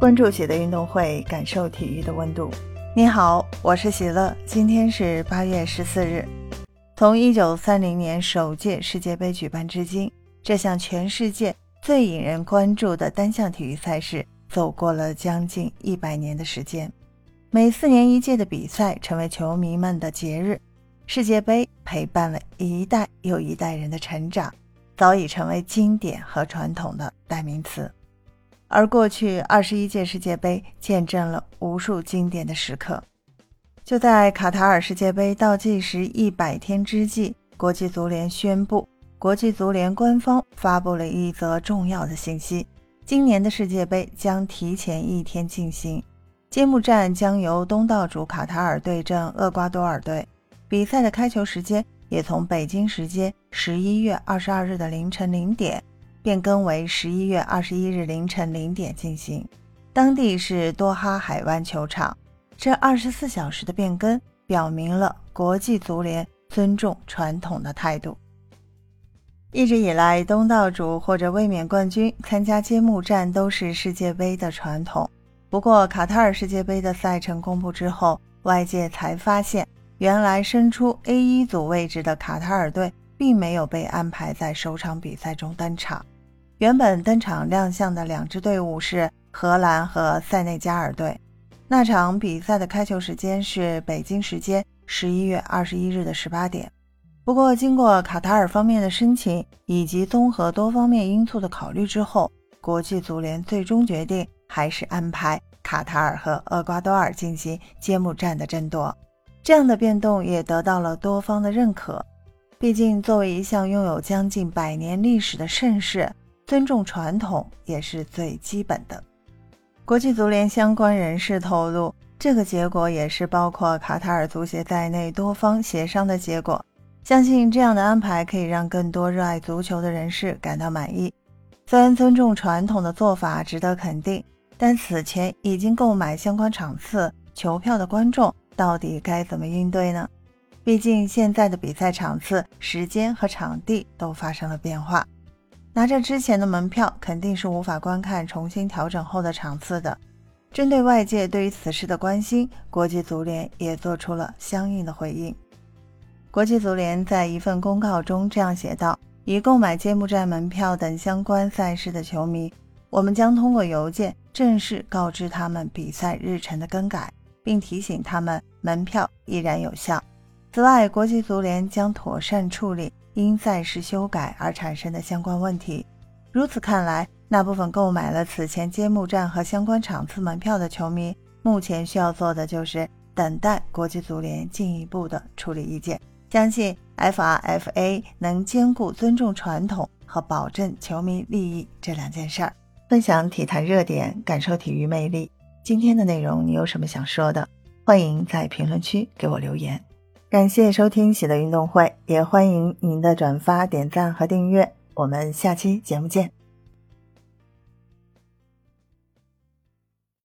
关注喜乐运动会，感受体育的温度。你好，我是喜乐。今天是八月十四日。从一九三零年首届世界杯举办至今，这项全世界最引人关注的单项体育赛事，走过了将近一百年的时间。每四年一届的比赛，成为球迷们的节日。世界杯陪伴了一代又一代人的成长，早已成为经典和传统的代名词。而过去二十一届世界杯见证了无数经典的时刻。就在卡塔尔世界杯倒计时一百天之际，国际足联宣布，国际足联官方发布了一则重要的信息：今年的世界杯将提前一天进行，揭幕战将由东道主卡塔尔对阵厄瓜多尔队，比赛的开球时间也从北京时间十一月二十二日的凌晨零点。变更为十一月二十一日凌晨零点进行，当地是多哈海湾球场。这二十四小时的变更，表明了国际足联尊重传统的态度。一直以来，东道主或者卫冕冠军参加揭幕战都是世界杯的传统。不过，卡塔尔世界杯的赛程公布之后，外界才发现，原来身处 A 一组位置的卡塔尔队，并没有被安排在首场比赛中登场。原本登场亮相的两支队伍是荷兰和塞内加尔队。那场比赛的开球时间是北京时间十一月二十一日的十八点。不过，经过卡塔尔方面的申请以及综合多方面因素的考虑之后，国际足联最终决定还是安排卡塔尔和厄瓜多尔进行揭幕战的争夺。这样的变动也得到了多方的认可。毕竟，作为一项拥有将近百年历史的盛事。尊重传统也是最基本的。国际足联相关人士透露，这个结果也是包括卡塔尔足协在内多方协商的结果。相信这样的安排可以让更多热爱足球的人士感到满意。虽然尊重传统的做法值得肯定，但此前已经购买相关场次球票的观众到底该怎么应对呢？毕竟现在的比赛场次、时间和场地都发生了变化。拿着之前的门票，肯定是无法观看重新调整后的场次的。针对外界对于此事的关心，国际足联也做出了相应的回应。国际足联在一份公告中这样写道：“已购买揭幕战门票等相关赛事的球迷，我们将通过邮件正式告知他们比赛日程的更改，并提醒他们门票依然有效。此外，国际足联将妥善处理。”因赛事修改而产生的相关问题。如此看来，那部分购买了此前揭幕战和相关场次门票的球迷，目前需要做的就是等待国际足联进一步的处理意见。相信 FRFA 能兼顾尊重传统和保证球迷利益这两件事儿。分享体坛热点，感受体育魅力。今天的内容你有什么想说的？欢迎在评论区给我留言。感谢收听喜乐运动会，也欢迎您的转发、点赞和订阅。我们下期节目见。